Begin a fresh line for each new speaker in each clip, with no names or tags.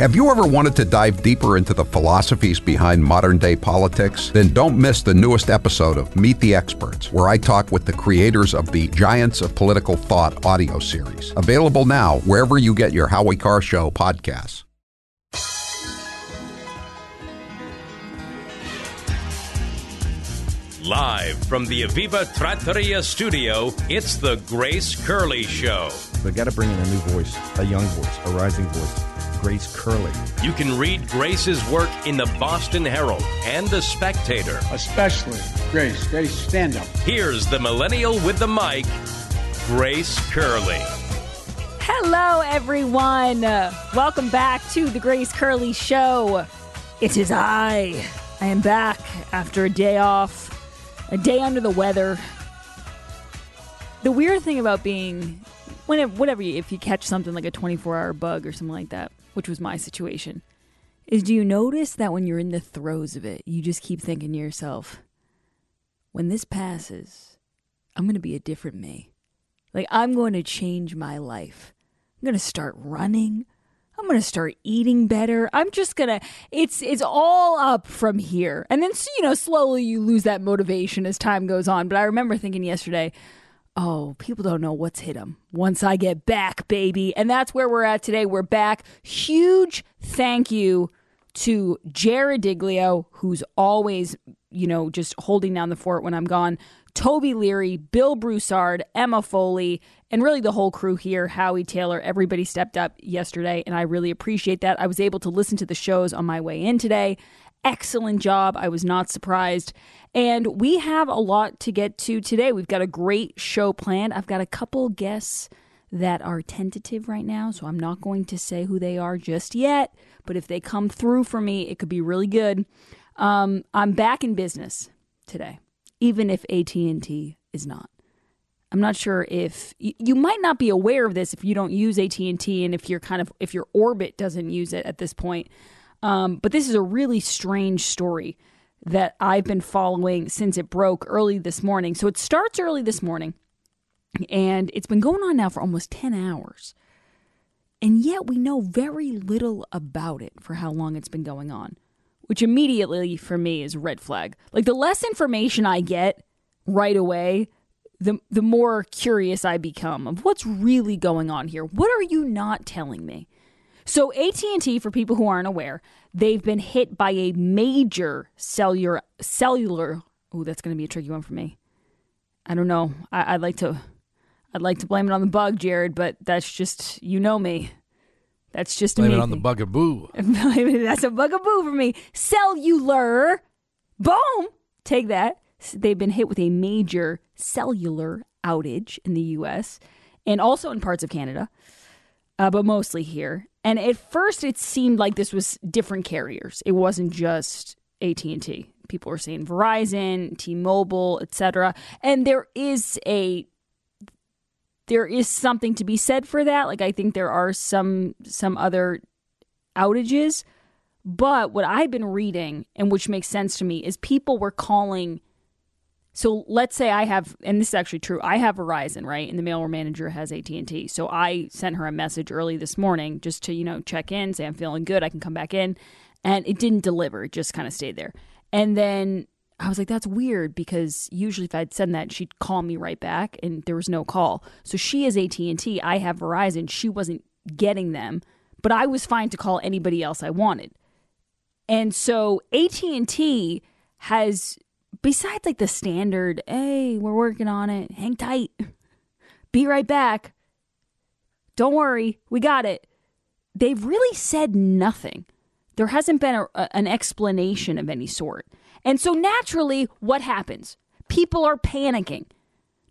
Have you ever wanted to dive deeper into the philosophies behind modern day politics? Then don't miss the newest episode of Meet the Experts, where I talk with the creators of the Giants of Political Thought audio series. Available now wherever you get your Howie Carr Show podcasts.
Live from the Aviva Trattoria studio, it's the Grace Curley Show.
They got to bring in a new voice, a young voice, a rising voice. Grace Curley.
You can read Grace's work in the Boston Herald and the Spectator.
Especially Grace. Grace, stand up.
Here's the millennial with the mic, Grace Curley.
Hello, everyone. Welcome back to the Grace Curley Show. It is I. I am back after a day off, a day under the weather. The weird thing about being, whenever, whatever, if you catch something like a 24 hour bug or something like that, which was my situation, is do you notice that when you're in the throes of it, you just keep thinking to yourself, when this passes, I'm going to be a different me. Like, I'm going to change my life. I'm going to start running. I'm going to start eating better. I'm just going to it's it's all up from here. And then you know, slowly you lose that motivation as time goes on. But I remember thinking yesterday, oh, people don't know what's hit them once I get back, baby. And that's where we're at today. We're back. Huge thank you to Jarred Diglio, who's always, you know, just holding down the fort when I'm gone. Toby Leary, Bill Broussard, Emma Foley, and really the whole crew here, Howie Taylor, everybody stepped up yesterday, and I really appreciate that. I was able to listen to the shows on my way in today. Excellent job. I was not surprised. And we have a lot to get to today. We've got a great show planned. I've got a couple guests that are tentative right now, so I'm not going to say who they are just yet. But if they come through for me, it could be really good. Um, I'm back in business today, even if AT&T is not. I'm not sure if you might not be aware of this if you don't use AT&T and if you're kind of if your orbit doesn't use it at this point. Um, but this is a really strange story that I've been following since it broke early this morning. So it starts early this morning, and it's been going on now for almost 10 hours. And yet we know very little about it for how long it's been going on, which immediately for me is red flag. Like the less information I get right away, the the more curious I become of what's really going on here. What are you not telling me? So AT&T for people who aren't aware, they've been hit by a major cellular cellular Oh, that's going to be a tricky one for me. I don't know. I, would like to I'd like to blame it on the bug, Jarred, but that's just you know me. That's just
blame
me.
it on the bugaboo.
that's a bugaboo for me. Cellular. Boom. Take that. They've been hit with a major cellular outage in the US and also in parts of Canada, uh, but mostly here. And at first, it seemed like this was different carriers. It wasn't just AT and T. People were saying Verizon, T-Mobile, etc. And there is a there is something to be said for that. Like I think there are some some other outages, but what I've been reading and which makes sense to me is people were calling so let's say I have, and this is actually true. I have Verizon, right, and the mail manager has AT and T. So I sent her a message early this morning just to you know check in, say I'm feeling good, I can come back in, and it didn't deliver. It just kind of stayed there. And then I was like, that's weird because usually if I'd send that, she'd call me right back, and there was no call. So she is AT and T. I have Verizon. She wasn't getting them, but I was fine to call anybody else I wanted. And so AT and T has besides like the standard, hey, we're working on it, hang tight, be right back, don't worry, we got it. They've really said nothing. There hasn't been a, a, an explanation of any sort. And so naturally, what happens? People are panicking.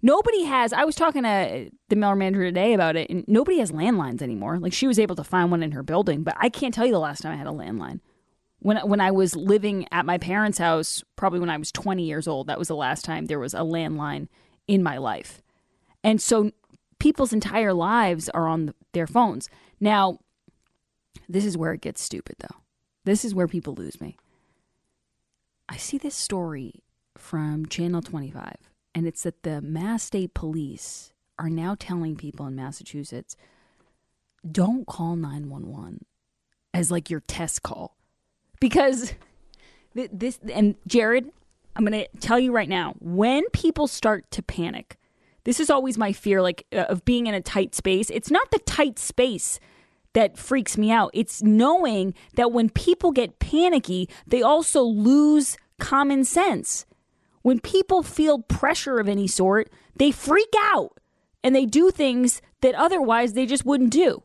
Nobody has. I was talking to the mail manager today about it, and nobody has landlines anymore. Like she was able to find one in her building, but I can't tell you the last time I had a landline when when I was living at my parents' house, probably when I was 20 years old, that was the last time there was a landline in my life. And so people's entire lives are on their phones. Now, this is where it gets stupid though. This is where people lose me. I see this story from Channel 25 and it's that the Mass State Police are now telling people in Massachusetts don't call 911 as like your test call. Because th- this and Jarred, I'm going to tell you right now, when people start to panic, this is always my fear like uh, of being in a tight space. It's not the tight space that freaks me out. It's knowing that when people get panicky, they also lose common sense. When people feel pressure of any sort, they freak out and they do things that otherwise they just wouldn't do.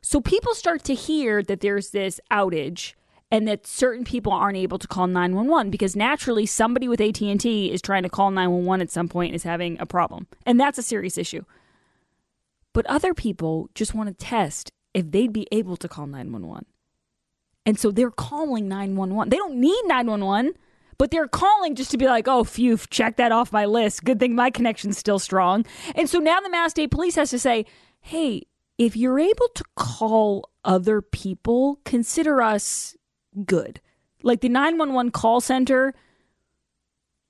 So people start to hear that there's this outage and that certain people aren't able to call 911 because naturally somebody with AT&T is trying to call 911 at some point and is having a problem. And that's a serious issue. But other people just want to test if they'd be able to call 911. And so they're calling 911. They don't need 911, but they're calling just to be like, oh, phew, check that off my list. Good thing my connection's still strong. And so now the Mass State Police has to say, hey, if you're able to call other people, consider us good. Like the 911 call center,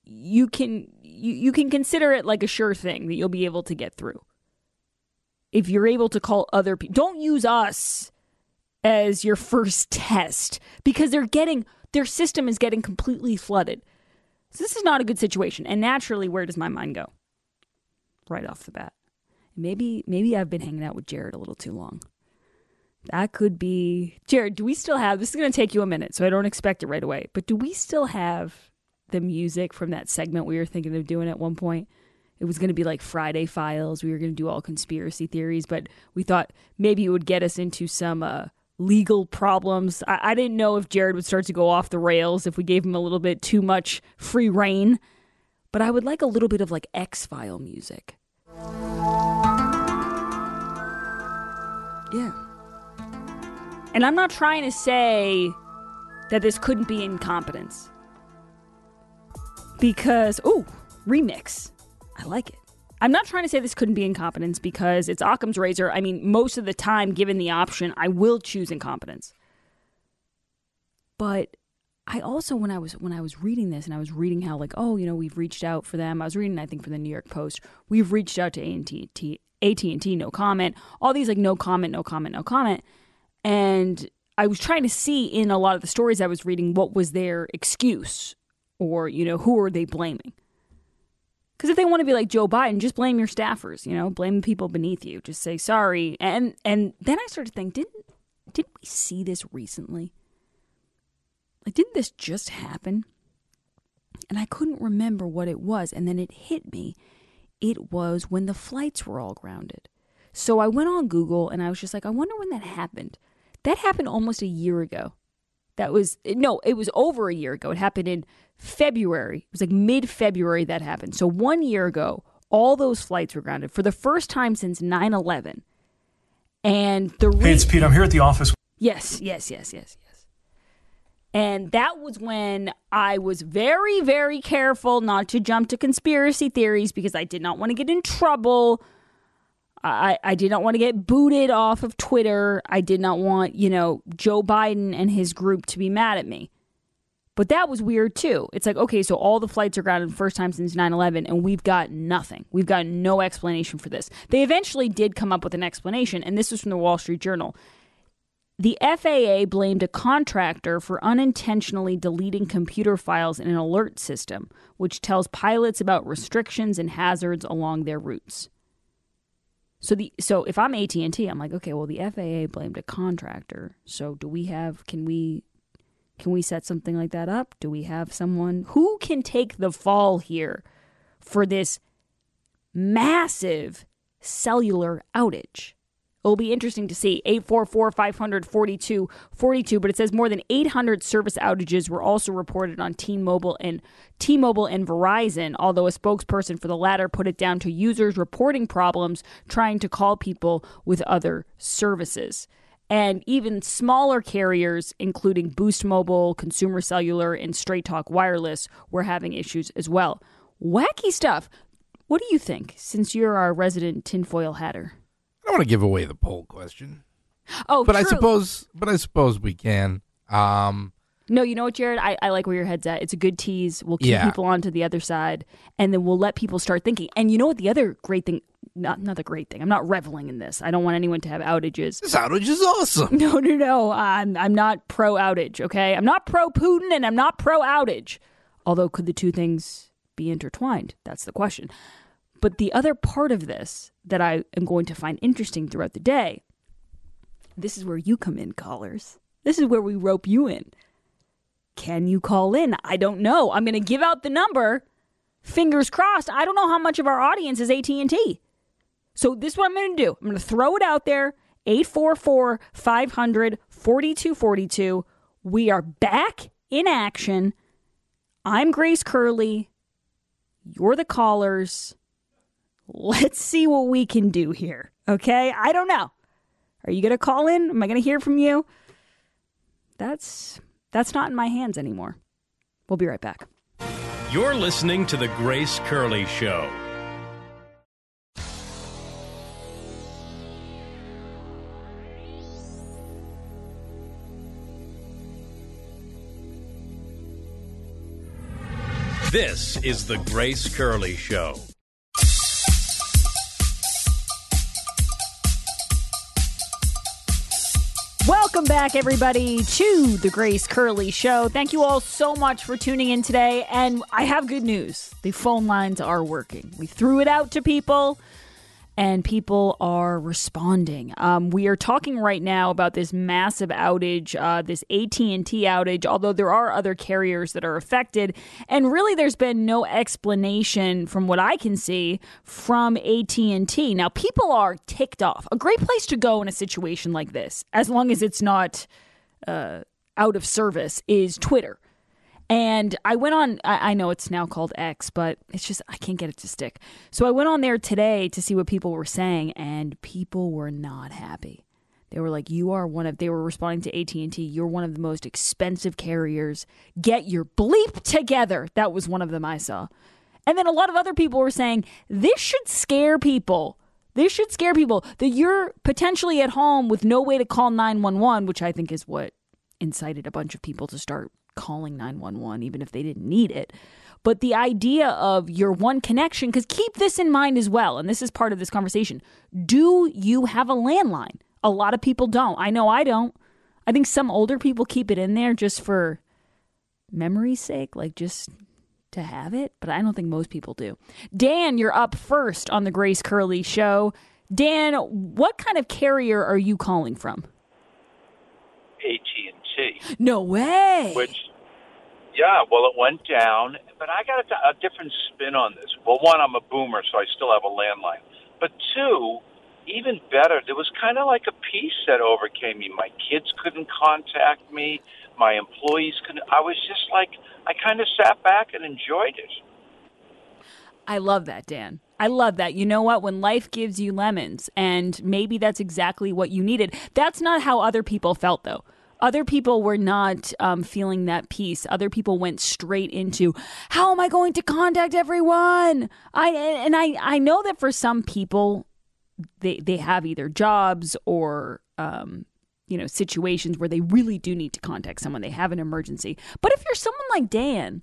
you can you, you can consider it like a sure thing that you'll be able to get through. If you're able to call other people, don't use us as your first test because they're getting their system is getting completely flooded. So this is not a good situation. And naturally, where does my mind go? Right off the bat. Maybe maybe I've been hanging out with Jarred a little too long. That could be Jarred. Do we still have this? Is going to take you a minute, so I don't expect it right away. But do we still have the music from that segment we were thinking of doing at one point? It was going to be like Friday Files. We were going to do all conspiracy theories, but we thought maybe it would get us into some uh, legal problems. I-, I didn't know if Jarred would start to go off the rails if we gave him a little bit too much free rein. But I would like a little bit of like X File music. Yeah. And I'm not trying to say that this couldn't be incompetence. Because, oh, remix. I like it. I'm not trying to say this couldn't be incompetence because it's Occam's razor. I mean, most of the time, given the option, I will choose incompetence. But I also, when I was when I was reading this and I was reading how like, oh, you know, we've reached out for them. I was reading, I think, for the New York Post, we've reached out to AT&T, AT&T, no comment. All these like no comment, no comment, no comment. And I was trying to see in a lot of the stories I was reading what was their excuse or, you know, who are they blaming? Because if they want to be like Joe Biden, just blame your staffers, you know, blame the people beneath you. Just say sorry. And and then I started to think, didn't didn't we see this recently? Like, didn't this just happen? And I couldn't remember what it was. And then it hit me. It was when the flights were all grounded. So I went on Google and I was just like, I wonder when that happened. That happened almost a year ago. That was, no, it was over a year ago. It happened in February. It was like mid February that happened. So one year ago, all those flights were grounded for the first time since 9 11. And the
re- Hey, it's Pete. I'm here at the office.
Yes, yes, yes, yes, yes. And that was when I was very, very careful not to jump to conspiracy theories because I did not want to get in trouble I, I did not want to get booted off of Twitter. I did not want, you know, Joe Biden and his group to be mad at me. But that was weird too. It's like, okay, so all the flights are grounded first time since 9 11, and we've got nothing. We've got no explanation for this. They eventually did come up with an explanation, and this was from the Wall Street Journal. The FAA blamed a contractor for unintentionally deleting computer files in an alert system, which tells pilots about restrictions and hazards along their routes. So the so if I'm AT and I'm like, okay, well the FAA blamed a contractor. So do we have? Can we? Can we set something like that up? Do we have someone who can take the fall here for this massive cellular outage? It'll be interesting to see 844 500 42 but it says more than 800 service outages were also reported on T-Mobile and T-Mobile and Verizon, although a spokesperson for the latter put it down to users reporting problems trying to call people with other services. And even smaller carriers, including Boost Mobile, Consumer Cellular, and Straight Talk Wireless, were having issues as well. Wacky stuff. What do you think, since you're our resident tinfoil hatter?
Don't want to give away the poll question.
Oh,
but
true.
I suppose, but I suppose we can. Um,
No, you know what, Jarred? I, I like where your head's at. It's a good tease. We'll keep
Yeah.
people on to the other side, and then we'll let people start thinking. And you know what? The other great thing, not not the great thing. I'm not reveling in this. I don't want anyone to have outages.
This outage is awesome.
No, no, no. I'm I'm not pro outage. Okay, I'm not pro Putin, and I'm not pro outage. Although, could the two things be intertwined? That's the question. But the other part of this that I am going to find interesting throughout the day. This is where you come in, callers. This is where we rope you in. Can you call in? I don't know. I'm going to give out the number. Fingers crossed. I don't know how much of our audience is AT&T. So this is what I'm going to do. I'm going to throw it out there. 844 500 4242. We are back in action. I'm Grace Curley. You're the callers. Let's see what we can do here. Okay? I don't know. Are you going to call in? Am I going to hear from you? That's that's not in my hands anymore. We'll be right back.
You're listening to The Grace Curley Show. This is The Grace Curley Show.
Welcome back, everybody, to the Grace Curley Show. Thank you all so much for tuning in today. And I have good news the phone lines are working. We threw it out to people. And people are responding. Um, we are talking right now about this massive outage, uh, this AT and T outage. Although there are other carriers that are affected, and really, there's been no explanation, from what I can see, from AT and T. Now, people are ticked off. A great place to go in a situation like this, as long as it's not uh, out of service, is Twitter. And I went on, I, I know it's now called X, but it's just, I can't get it to stick. So I went on there today to see what people were saying, and people were not happy. They were like, "You are one of." They were responding to AT and T. You're one of the most expensive carriers. Get your bleep together. That was one of them I saw. And then a lot of other people were saying this should scare people. This should scare people that you're potentially at home with no way to call 911, which I think is what incited a bunch of people to start calling 911 even if they didn't need it. But the idea of your one connection cuz keep this in mind as well and this is part of this conversation. Do you have a landline? A lot of people don't. I know I don't. I think some older people keep it in there just for memory's sake, like just to have it, but I don't think most people do. Dan, you're up first on the Grace Curley show. Dan, what kind of carrier are you calling from?
AT&T,
No way.
which, yeah, well, it went down, but I got a, a different spin on this. Well, one, I'm a boomer, so I still have a landline. But two, even better, there was kind of like a peace that overcame me. My kids couldn't contact me. My employees couldn't. I was just like, I kind of sat back and enjoyed it.
I love that, Dan. I love that. You know what? When life gives you lemons, and maybe that's exactly what you needed. That's not how other people felt, though. Other people were not um, feeling that peace. Other people went straight into, "How am I going to contact everyone?" I and I I know that for some people, they they have either jobs or um, you know situations where they really do need to contact someone. They have an emergency. But if you're someone like Dan,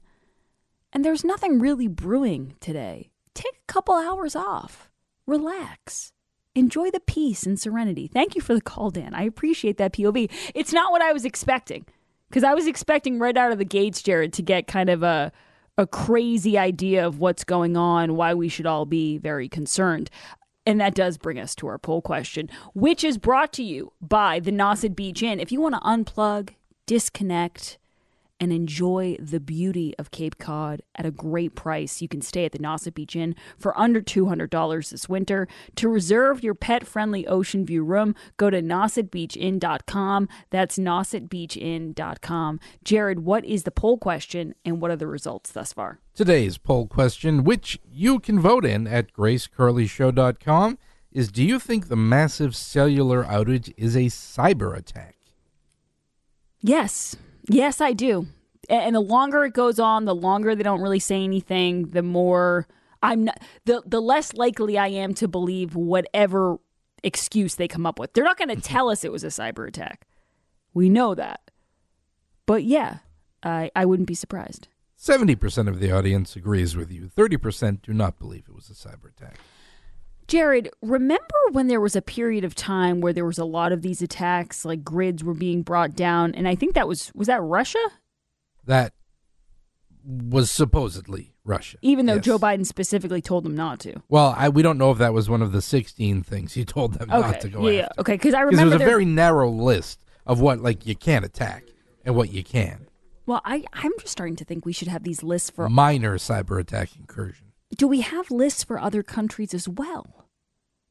and there's nothing really brewing today. Take a couple hours off. Relax. Enjoy the peace and serenity. Thank you for the call, Dan. I appreciate that POV. It's not what I was expecting. Because I was expecting right out of the gates, Jarred, to get kind of a a crazy idea of what's going on, why we should all be very concerned. And that does bring us to our poll question, which is brought to you by the Nauset Beach Inn. If you want to unplug, disconnect, and enjoy the beauty of Cape Cod at a great price. You can stay at the Nauset Beach Inn for under $200 this winter. To reserve your pet friendly ocean view room, go to nausetbeachinn.com. That's nausetbeachinn.com. Jarred, what is the poll question and what are the results thus far?
Today's poll question, which you can vote in at gracecurleyshow.com, is Do you think the massive cellular outage is a cyber attack?
Yes. Yes, I do. And the longer it goes on, the longer they don't really say anything, the more I'm not, the the less likely I am to believe whatever excuse they come up with. They're not going to mm-hmm. tell us it was a cyber attack. We know that. But yeah, I, I wouldn't be surprised.
70% of the audience agrees with you. 30% do not believe it was a cyber attack.
Jarred, remember when there was a period of time where there was a lot of these attacks, like grids were being brought down, and I think that was was that Russia?
That was supposedly Russia.
Even though
Yes.
Joe Biden specifically told them not to.
Well, I, we don't know if that was one of the 16 things he told them
Okay,
not to go
yeah,
after.
okay, because I
Because
remember
it was a very narrow list of what like you can't attack and what you can.
Well, I I'm just starting to think we should have these lists for.
Minor cyber attack incursion.
Do we have lists for other countries as well?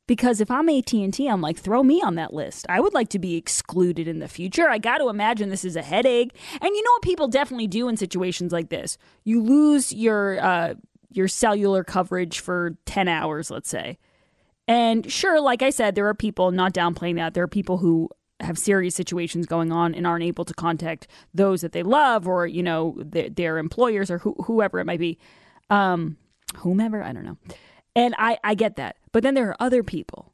Because if I'm AT and T, I'm like, throw me on that list. I would like to be excluded in the future. I got to imagine this is a headache. And you know what people definitely do in situations like this? You lose your uh, your cellular coverage for ten hours, let's say. And sure, like I said, there are people not downplaying that. There are people who have serious situations going on and aren't able to contact those that they love or you know their, their employers or who, whoever it might be um whomever i don't know and i i get that but then there are other people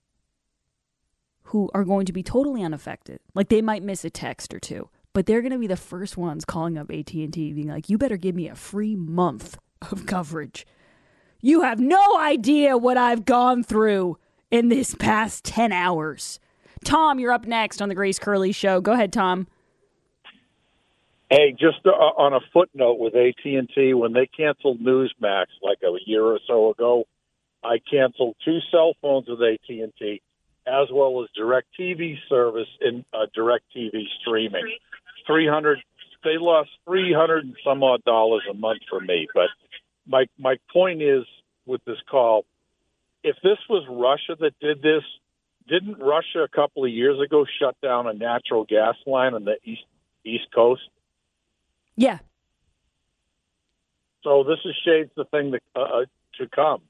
who are going to be totally unaffected like they might miss a text or two but they're going to be the first ones calling up AT&T being like you better give me a free month of coverage you have no idea what I've gone through in this past 10 hours. Tom, you're up next on the Grace Curley show. Go ahead, Tom.
Hey, just uh, on a footnote with AT and T, when they canceled Newsmax like a year or so ago, I canceled two cell phones with AT and T, as well as Direct TV service and uh, Direct TV streaming. Three hundred, they lost three hundred and some odd dollars a month for me. But my my point is with this call, if this was Russia that did this, didn't Russia a couple of years ago shut down a natural gas line on the east east coast?
Yeah.
So this is shades the thing that, uh, uh, to come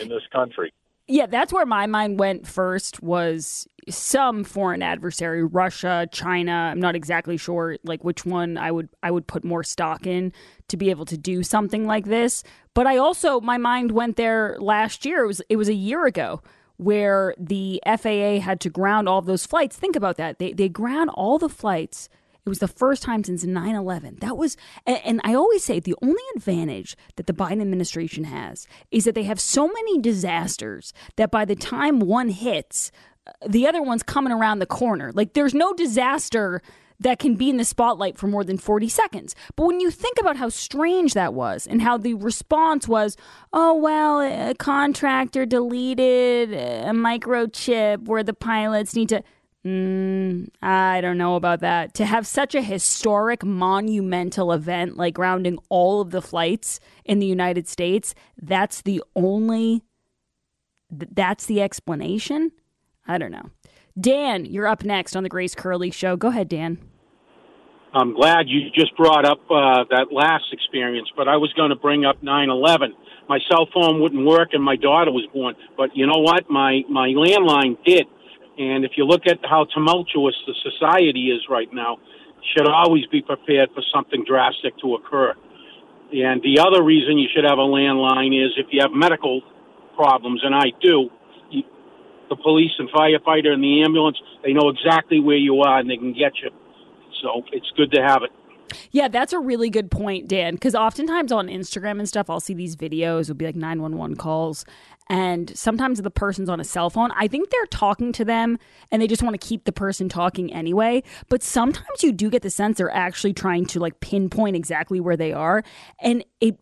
in this country.
Yeah, that's where my mind went first was some foreign adversary, Russia, China. I'm not exactly sure like which one I would I would put more stock in to be able to do something like this. But I also my mind went there last year. It was it was a year ago where the FAA had to ground all of those flights. Think about that. They they ground all the flights it was the first time since 9 11. That was, and, I always say the only advantage that the Biden administration has is that they have so many disasters that by the time one hits, uh, the other one's coming around the corner. Like there's no disaster that can be in the spotlight for more than 40 seconds. But when you think about how strange that was and how the response was, oh, well, a contractor deleted a microchip where the pilots need to. Mm, I don't know about that. To have such a historic, monumental event like grounding all of the flights in the United States, that's the only, that's the explanation? I don't know. Dan, you're up next on the Grace Curley Show. Go ahead, Dan.
I'm glad you just brought up uh, that last experience, but I was going to bring up 9/11. My cell phone wouldn't work, and my daughter was born. But you know what? My my landline did. And if you look at how tumultuous the society is right now, should always be prepared for something drastic to occur. And the other reason you should have a landline is if you have medical problems, and I do. You, the police and firefighter and the ambulance, they know exactly where you are and they can get you. So it's good to have it.
Yeah, that's a really good point, Dan. Because oftentimes on Instagram and stuff, I'll see these videos. It'll be like 911 calls. And sometimes the person's on a cell phone. I think they're talking to them and they just want to keep the person talking anyway. But sometimes you do get the sense they're actually trying to like pinpoint exactly where they are. And it,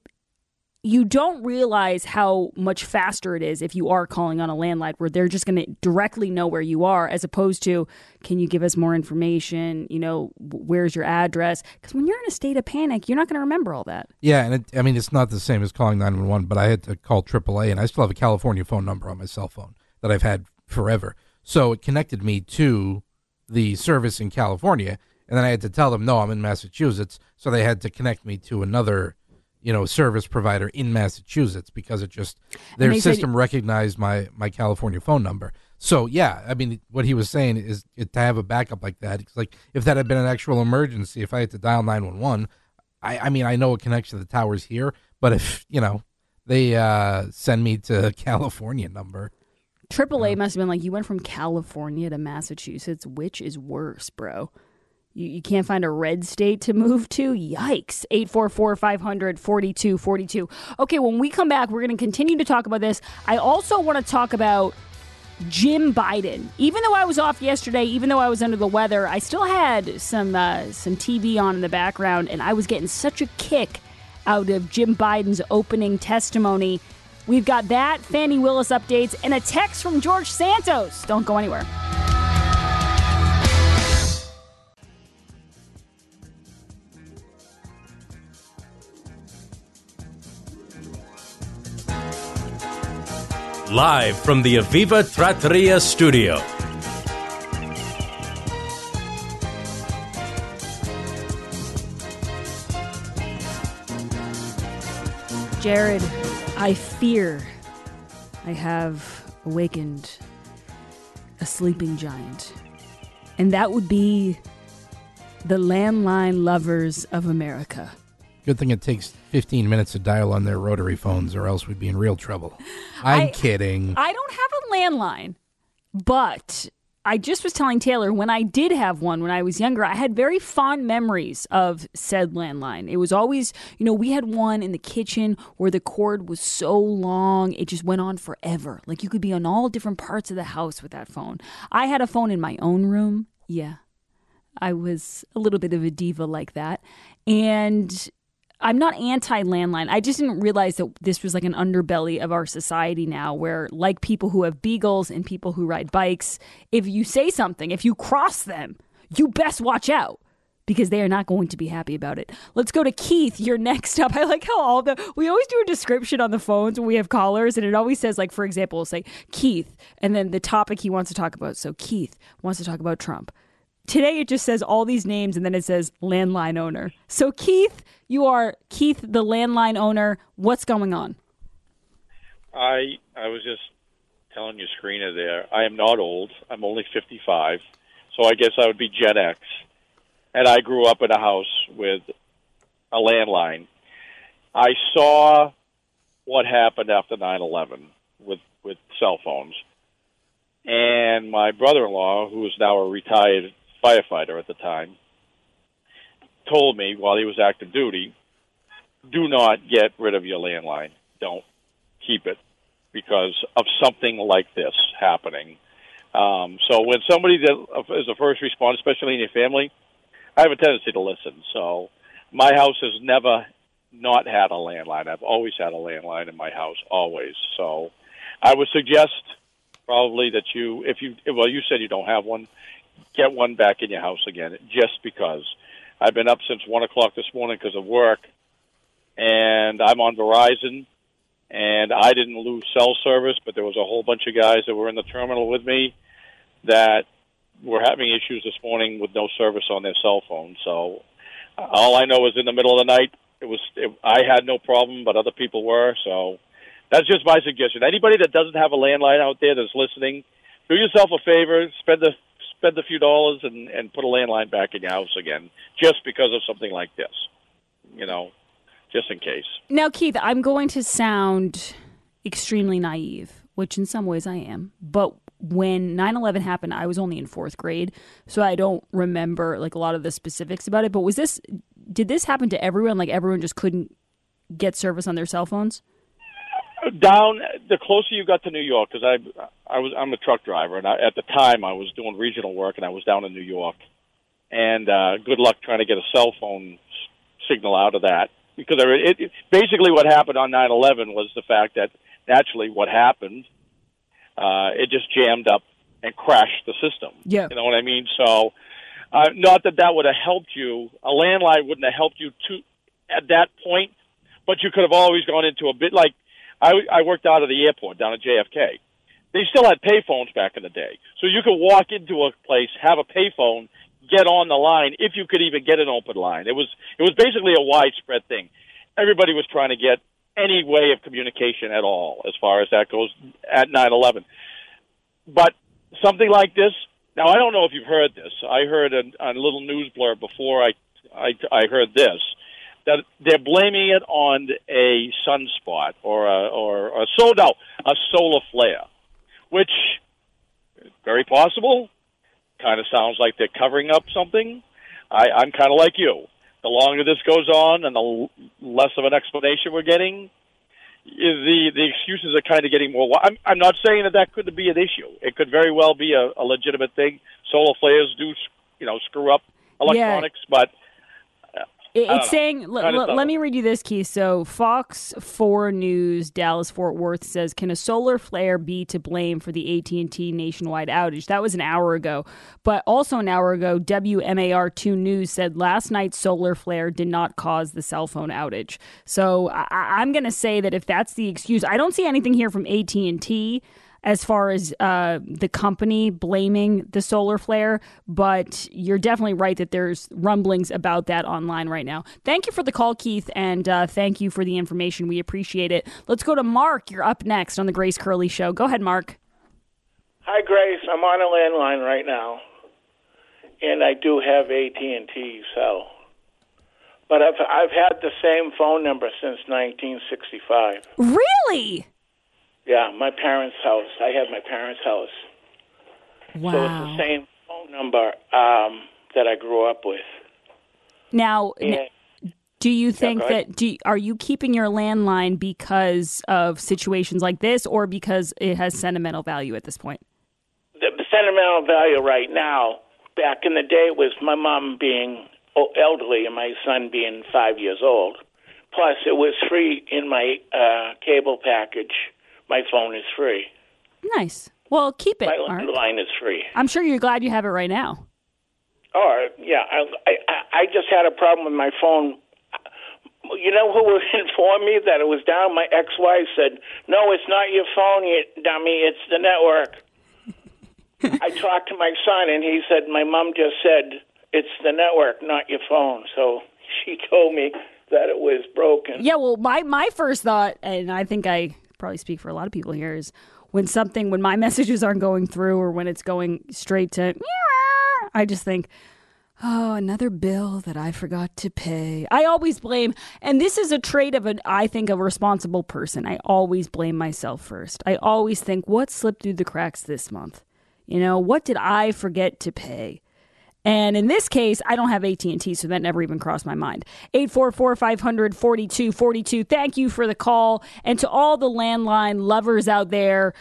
you don't realize how much faster it is if you are calling on a landline where they're just going to directly know where you are as opposed to can you give us more information you know where's your address because when you're in a state of panic you're not going to remember all that
Yeah, and it, I mean it's not the same as calling 911, but I had to call AAA, and I still have a California phone number on my cell phone that I've had forever. So it connected me to the service in California, and then I had to tell them, no, I'm in Massachusetts. So they had to connect me to another, you know, service provider in Massachusetts because it just their
they said-
system recognized my my California phone number. So yeah, I mean, what he was saying is it, to have a backup like that. It's like if that had been an actual emergency, if I had to dial 911. I, I mean, I know it connects to the towers here, but if you know they uh, send me to California number,
AAA must have been like you went from California to Massachusetts which is worse bro You, you can't find a red state to move to? Yikes. 844 500 4242. Okay, when we come back, we're going to continue to talk about this. I also want to talk about Jim Biden. Even though I was off yesterday, even though I was under the weather, I still had some uh, some TV on in the background, and I was getting such a kick out of Jim Biden's opening testimony. We've got that, Fani Willis updates, and a text from George Santos. Don't go anywhere.
Live from the Aviva Trattoria studio.
Jarred, I fear I have awakened a sleeping giant. And that would be the landline lovers of America.
Good thing it takes 15 minutes to dial on their rotary phones, or else we'd be in real trouble. I'm
I-
kidding.
I don't have a landline, but I just was telling Taylor when I did have one when I was younger, I had very fond memories of said landline. It was always, you know, we had one in the kitchen where the cord was so long, it just went on forever. Like you could be on all different parts of the house with that phone. I had a phone in my own room. Yeah. I was a little bit of a diva like that. And I'm not anti landline. I just didn't realize that this was like an underbelly of our society now, where, like people who have beagles and people who ride bikes, if you say something, if you cross them, you best watch out because they are not going to be happy about it. Let's go to Keith. You're next up. I like how all the we always do a description on the phones when we have callers, and it always says like, for example, it'll say Keith, and then the topic he wants to talk about. So Keith wants to talk about Trump. Today it just says all these names and then it says landline owner. So Keith, you are Keith the landline owner. What's going on?
I I was just telling your screener there. I am not old. I'm only 55, so I guess I would be Gen X. And I grew up in a house with a landline. I saw what happened after 9/11 with with cell phones. And my brother-in-law, who is now a retired firefighter at the time, told me while he was active duty, do not get rid of your landline. Don't keep it because of something like this happening. Um, so when somebody that is a first responder, especially in your family, I have a tendency to listen. So my house has never not had a landline. I've always had a landline in my house, always. So I would suggest probably that you, if you, well, you said you don't have one, get one back in your house again, just because. I've been up since one o'clock this morning because of work, and I'm on Verizon, and I didn't lose cell service, but there was a whole bunch of guys that were in the terminal with me that were having issues this morning with no service on their cell phone. So all I know is in the middle of the night, it was it, I had no problem, but other people were. So that's just my suggestion. Anybody that doesn't have a landline out there that's listening, do yourself a favor, spend a spend a few dollars and and put a landline back in your house again, just because of something like this. You know, just in case.
Now, Keith, I'm going to sound extremely naive, which in some ways I am, but when 9/11 happened, I was only in 4th grade, so I don't remember like a lot of the specifics about it, but was this did this happen to everyone like everyone just couldn't get service on their cell phones?
Down the closer you got to New York, because I I was I'm a truck driver, and I, at the time I was doing regional work, and I was down in New York, and uh, good luck trying to get a cell phone signal out of that because it, it basically what happened on 9/11 was the fact that naturally what happened, uh, it just jammed up and crashed the system.
Yeah.
you know what I mean. So, uh, not that that would have helped you. A landline wouldn't have helped you to at that point, but you could have always gone into a bit like I, I worked out of the airport down at JFK. They still had payphones back in the day, so you could walk into a place, have a payphone, get on the line if you could even get an open line. It was it was basically a widespread thing. Everybody was trying to get any way of communication at all, as far as that goes at 9/11. But something like this. Now I don't know if you've heard this. I heard a, a little news blurb before I, I I heard this that they're blaming it on a sunspot or a or a so no a solar flare, which very possible. Kind of sounds like they're covering up something.
I, I'm kind of like you. The longer this goes on, and the l- less of an explanation we're getting, the the excuses are kind of getting more. I'm I'm not saying that that could be an issue. It could very well be a, a legitimate thing. Solar flares do, you know, screw up electronics, yeah. but
it's saying, l- l- let me read you this, Keith. So, Fox 4 News, Dallas Fort Worth says, "Can a solar flare be to blame for the AT and T nationwide outage?" That was an hour ago, but also an hour ago, WMAR 2 News said last night's solar flare did not cause the cell phone outage. So, I- I'm going to say that if that's the excuse, I don't see anything here from AT and T as far as uh, the company blaming the solar flare, but you're definitely right that there's rumblings about that online right now. Thank you for the call, Keith, and uh, thank you for the information. We appreciate it. Let's go to Mark. You're up next on the Grace Curley Show. Go ahead, Mark.
Hi, Grace. I'm on a landline right now, and I do have AT and T so. But I've I've had the same phone number since 1965.
Really?
Yeah, my parents' house. I had my parents' house.
Wow.
So it's the same phone number um, that I grew up with.
Now,
And-
do you think
go
that do are you keeping your landline because of situations like this, or because it has sentimental value at this point?
the sentimental value right now, back in the day, was my mom being elderly and my son being five years old. Plus, it was free in my uh, cable package. My phone is free.
Nice. Well, keep it.
My
Mark.
line is free.
I'm sure you're glad you have it right now.
Oh, yeah. I, I, I just had a problem with my phone. You know who informed me that it was down? My ex-wife said, "No, it's not your phone, you dummy. It's the network." I talked to my son, and he said, "My mom just said it's the network, not your phone." So she told me that it was broken.
Yeah, well, my my first thought, and I think I probably speak for a lot of people here, is when something when my messages aren't going through or when it's going straight to, I just think, oh, another bill that I forgot to pay. I always blame, and this is a trait of an I think a responsible person. I always blame myself first. I always think, what slipped through the cracks this month? You know, what did I forget to pay? And in this case, I don't have AT&T, so that never even crossed my mind. 844-500-4242. Thank you for the call. And to all the landline lovers out there,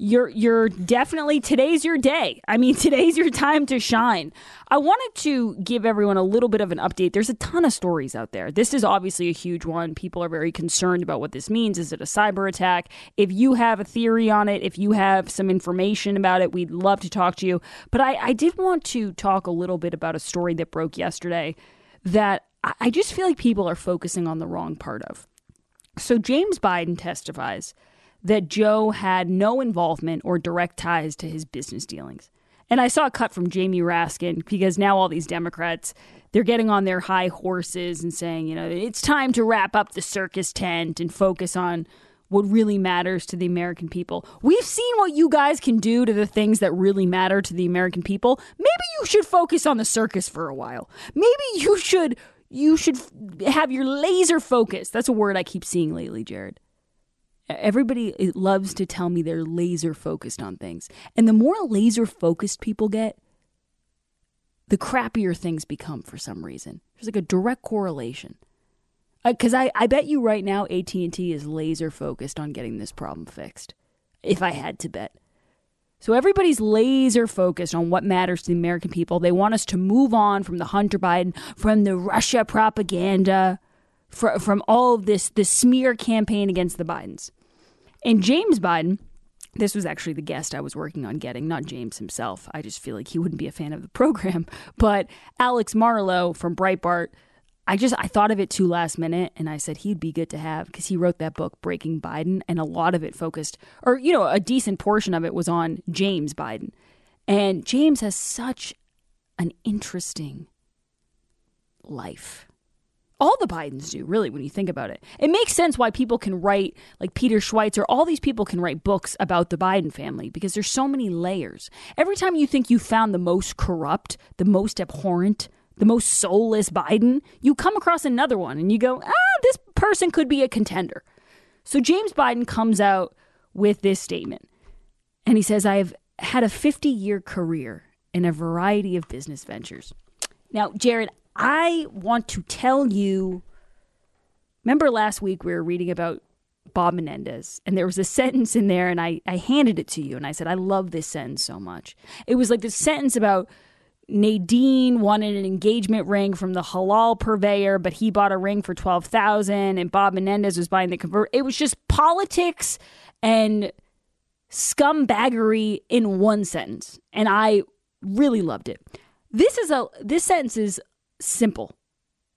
you're you're definitely today's your day. I mean, today's your time to shine. I wanted to give everyone a little bit of an update. There's a ton of stories out there. This is obviously a huge one. People are very concerned about what this means. Is it a cyber attack? If you have a theory on it, if you have some information about it, we'd love to talk to you. But I, I did want to talk a little bit about a story that broke yesterday that I I just feel like people are focusing on the wrong part of. So James Biden testifies that Joe had no involvement or direct ties to his business dealings. And I saw a cut from Jamie Raskin because now all these Democrats they're getting on their high horses and saying, you know, it's time to wrap up the circus tent and focus on what really matters to the American people. We've seen what you guys can do to the things that really matter to the American people. Maybe you should focus on the circus for a while. Maybe you should you should have your laser focus. That's a word I keep seeing lately, Jarred. Everybody eh, loves to tell me they're laser focused on things. And the more laser focused people get, the crappier things become for some reason. There's like a direct correlation. Uh, because I, I bet you right now AT&T is laser focused on getting this problem fixed. If I had to bet. So everybody's laser focused on what matters to the American people. They want us to move on from the Hunter Biden, from the Russia propaganda, from, from all of this, this smear campaign against the Bidens. And James Biden, this was actually the guest I was working on getting, not James himself. I just feel like he wouldn't be a fan of the program. But Alex Marlow from Breitbart, I just I thought of it too last minute and I said he'd be good to have because he wrote that book Breaking Biden and a lot of it focused or you know a decent portion of it was on James Biden. And James has such an interesting life all the Bidens do, really, when you think about it. It makes sense why people can write, like Peter Schweizer, all these people can write books about the Biden family because there's so many layers. Every time you think you found the most corrupt, the most abhorrent, the most soulless Biden, you come across another one and you go, ah, this person could be a contender. So James Biden comes out with this statement and he says, I have had a 50 year career in a variety of business ventures. Now, Jarred, I want to tell you. Remember last week we were reading about Bob Menendez, and there was a sentence in there, and I, I handed it to you, and I said, I love this sentence so much. It was like this sentence about Nadine wanted an engagement ring from the halal purveyor, but he bought a ring for twelve thousand, and Bob Menendez was buying the convert. It was just politics and scumbaggery in one sentence, and I really loved it. This is a this sentence is simple,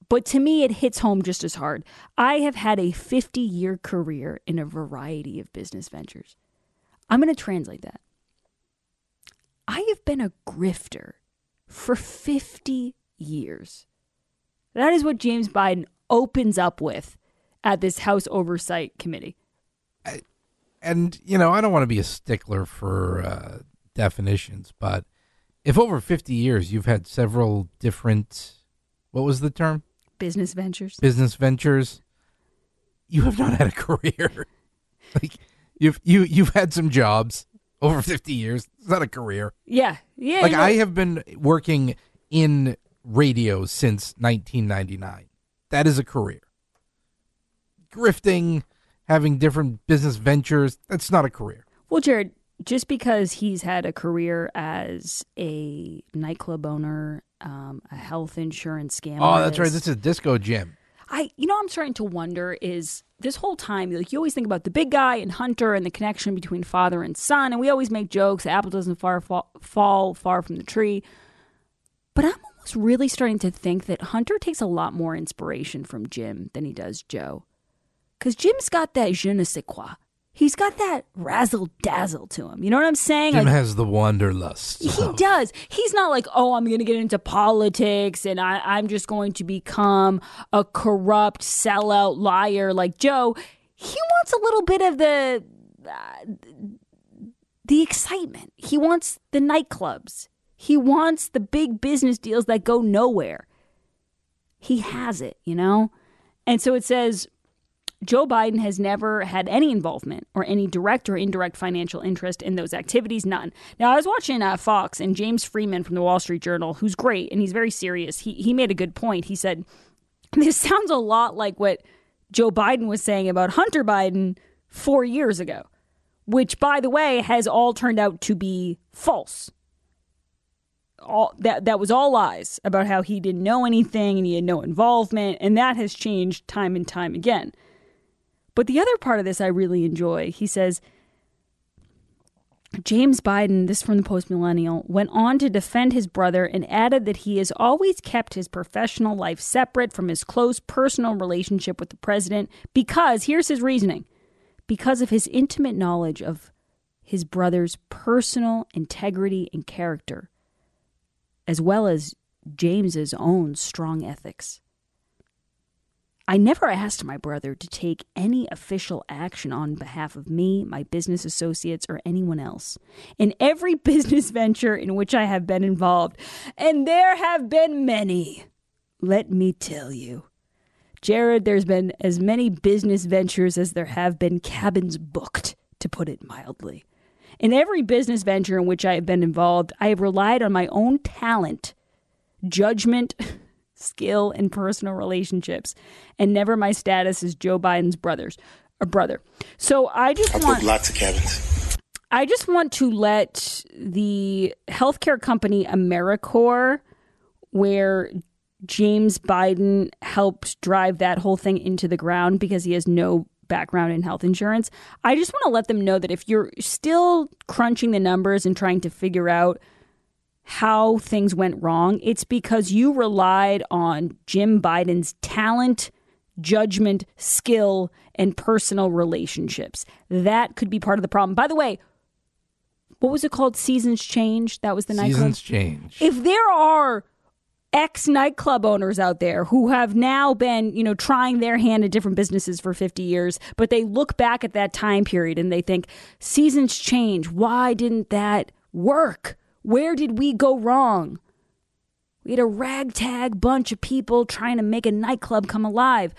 but to me it hits home just as hard. I have had a 50-year career in a variety of business ventures. I'm going to translate that. I have been a grifter for 50 years. That is what James Biden opens up with at this House Oversight Committee.
And, you know, I don't want to be a stickler for uh, definitions, but if over 50 years you've had several different, what was the term?
Business ventures.
Business ventures, you have not had a career. like, you've, you, you've had some jobs over 50 years. It's not a career.
Yeah. Yeah.
like
yeah.
I have been working in radio since 1999. That is a career. Grifting, having different business ventures, that's not a career.
Well, Jarred, just because he's had a career as a nightclub owner, um, a health insurance scam.
Oh, that's right. This is a disco gym.
I, you know, I'm starting to wonder is this whole time, like you always think about the big guy and Hunter and the connection between father and son, and we always make jokes. The apple doesn't far fall, fall far from the tree. But I'm almost really starting to think that Hunter takes a lot more inspiration from Jim than he does Joe. Because Jim's got that je ne sais quoi. He's got that razzle dazzle to him. You know what I'm saying?
Jim
Like,
has the wanderlust.
he does. He's not like, oh, I'm going to get into politics and I, I'm just going to become a corrupt sellout liar like Joe. He wants a little bit of the uh, the excitement. He wants the nightclubs. He wants the big business deals that go nowhere. He has it, you know? And so it says Joe Biden has never had any involvement or any direct or indirect financial interest in those activities, none. Now, I was watching uh, Fox and James Freeman from the Wall Street Journal, who's great and he's very serious. He, he made a good point. He said, This sounds a lot like what Joe Biden was saying about Hunter Biden four years ago, which, by the way, has all turned out to be false. All, that that was all lies about how he didn't know anything and he had no involvement, and that has changed time and time again. But the other part of this I really enjoy. He says James Biden, this from the Post Millennial, went on to defend his brother and added that he has always kept his professional life separate from his close personal relationship with the president because, here's his reasoning, because of his intimate knowledge of his brother's personal integrity and character, as well as James's own strong ethics. I never asked my brother to take any official action on behalf of me, my business associates, or anyone else. In every business venture in which I have been involved, and there have been many, let me tell you. Jarred, there's been as many business ventures as there have been cabins booked, to put it mildly. In every business venture in which I have been involved, I have relied on my own talent, judgment, skill, and personal relationships, and never my status as Joe Biden's brothers a brother. So I just
I
want
lots of cabins.
I just want to let the healthcare company Americore, where James Biden helped drive that whole thing into the ground because he has no background in health insurance. I just want to let them know that if you're still crunching the numbers and trying to figure out how things went wrong, it's because you relied on Jim Biden's talent, judgment, skill, and personal relationships. That could be part of the problem. By the way, what was it called? Seasons Change? That was the nightclub.
Seasons change.
If there are ex nightclub owners out there who have now been, you know, trying their hand at different businesses for 50 years, but they look back at that time period and they think, seasons change. Why didn't that work? Where did we go wrong? We had a ragtag bunch of people trying to make a nightclub come alive.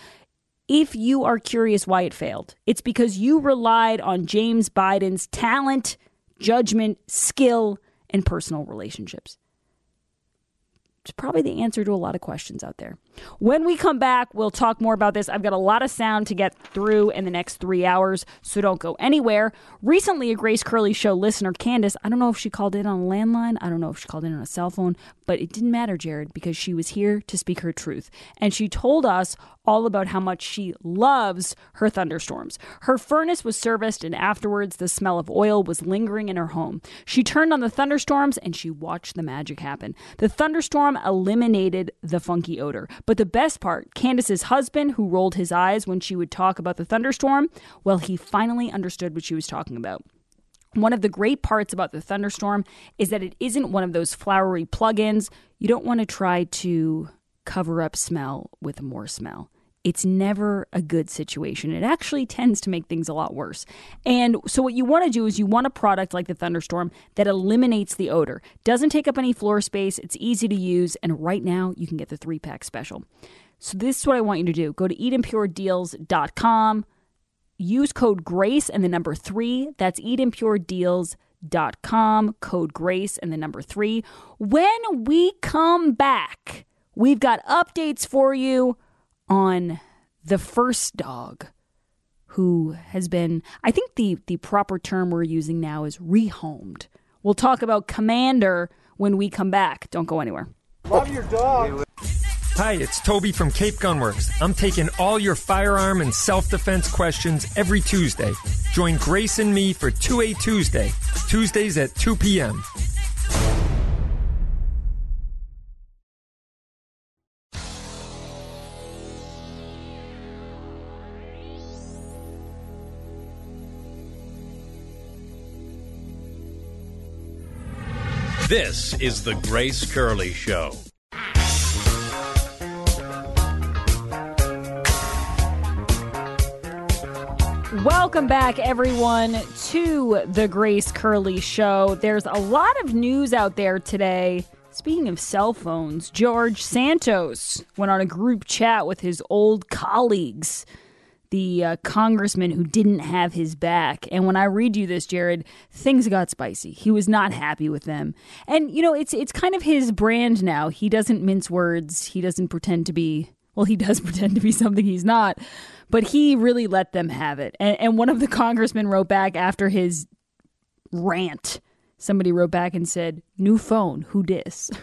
If you are curious why it failed, it's because you relied on James Biden's talent, judgment, skill, and personal relationships. It's probably the answer to a lot of questions out there. When we come back, we'll talk more about this. I've got a lot of sound to get through in the next three hours, so don't go anywhere. Recently, a Grace Curley Show listener, Candace, I don't know if she called in on a landline, I don't know if she called in on a cell phone, but it didn't matter, Jarred, because she was here to speak her truth. And she told us all about how much she loves her thunderstorms. Her furnace was serviced, and afterwards, the smell of oil was lingering in her home. She turned on the thunderstorms and she watched the magic happen. The thunderstorm eliminated the funky odor. But the best part, Candace's husband, who rolled his eyes when she would talk about the thunderstorm, well, he finally understood what she was talking about. One of the great parts about the thunderstorm is that it isn't one of those flowery plugins. You don't want to try to cover up smell with more smell. It's never a good situation. It actually tends to make things a lot worse. And so, what you want to do is you want a product like the Thunderstorm that eliminates the odor, doesn't take up any floor space, it's easy to use, and right now you can get the three pack special. So, this is what I want you to do go to edenpuredeals.com, use code GRACE and the number three. That's edenpuredeals.com, code GRACE and the number three. When we come back, we've got updates for you on the first dog who has been I think the the proper term we're using now is rehomed. We'll talk about Commander when we come back. Don't go anywhere.
Love your dog. Hi, it's Toby from Cape Gunworks. I'm taking all your firearm and self defense questions every Tuesday. Join Grace and me for 2A Tuesday, Tuesdays at 2 p.m.
This is the Grace Curley Show.
Welcome back, everyone, to the Grace Curley Show. There's a lot of news out there today. Speaking of cell phones, George Santos went on a group chat with his old colleagues, the uh, congressman who didn't have his back. And when I read you this, Jarred, things got spicy. He was not happy with them. And you know, it's it's kind of his brand now. He doesn't mince words. He doesn't pretend to be well, he does pretend to be something he's not, but he really let them have it. And, and one of the congressmen wrote back after his rant. Somebody wrote back and said, "New phone, who dis?"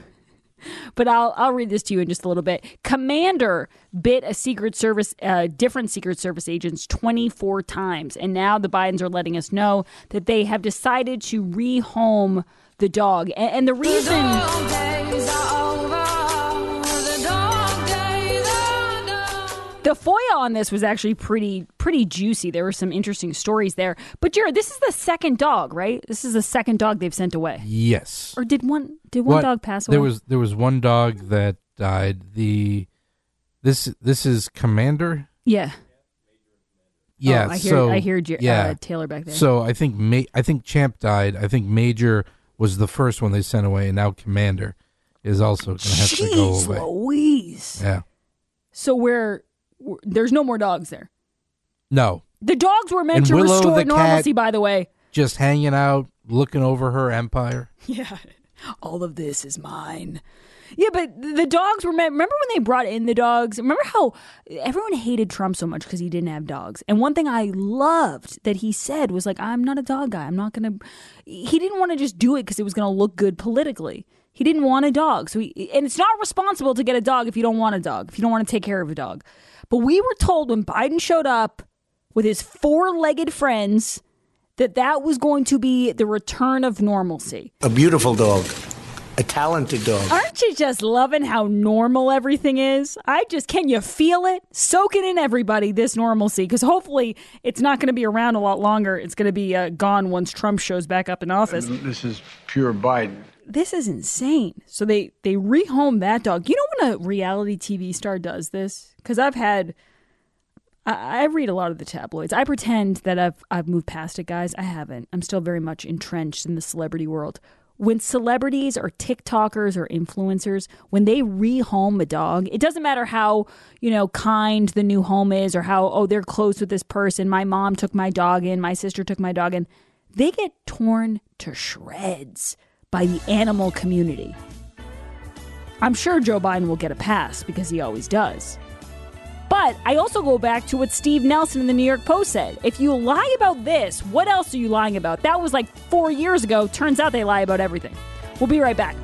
but I'll I'll read this to you in just a little bit. Commander bit a Secret Service, uh, different Secret Service agents 24 times, and now the Bidens are letting us know that they have decided to rehome the dog, and, and the reason. The FOIA on this was actually pretty pretty juicy. There were some interesting stories there. But Jarred, this is the second dog, right? This is the second dog they've sent away.
Yes.
Or did one did one
What-
dog pass away?
There was there was one dog that died. The this this is Commander.
yeah.
Yeah,
Oh, I hear-
so
I hear Jer-
yeah.
uh, Taylor back there.
So I think Ma- I think Champ died. I think Major was the first one they sent away, and now Commander is also going to have to go away.
Louise.
Yeah,
So we're there's no more dogs there.
no,
The dogs were meant
And
to
Willow
restore normalcy, by the way.
just hanging out, looking over her empire.
Yeah. All of this is mine. Yeah, but the dogs were meant. Remember when they brought in the dogs? Remember how everyone hated Trump so much because he didn't have dogs? And one thing I loved that he said was like, "I'm not a dog guy. I'm not gonna." He didn't want to just do it because it was gonna look good politically. He didn't want a dog. So, he, and it's not responsible to get a dog if you don't want a dog. If you don't want to take care of a dog. But we were told when Biden showed up with his four-legged friends that that was going to be the return of normalcy.
A beautiful dog. A talented dog.
Aren't you just loving how normal everything is? I just can you feel it? Soak it in, everybody. This normalcy, because hopefully it's not going to be around a lot longer. It's going to be uh, gone once Trump shows back up in office.
This is pure Biden.
This is insane. So they they rehome that dog. You know when a reality TV star does this? Because I've had. I I read a lot of the tabloids. I pretend that I've I've moved past it, guys. I haven't. I'm still very much entrenched in the celebrity world. When celebrities or TikTokers or influencers, when they rehome a dog, it doesn't matter how, you know, kind the new home is or how, oh, they're close with this person. My mom took my dog in, my sister took my dog in. They get torn to shreds by the animal community. I'm sure Joe Biden will get a pass because he always does. But I also go back to what Steve Nelson in the New York Post said. If you lie about this, what else are you lying about? That was like four years ago. Turns out they lie about everything. We'll be right back.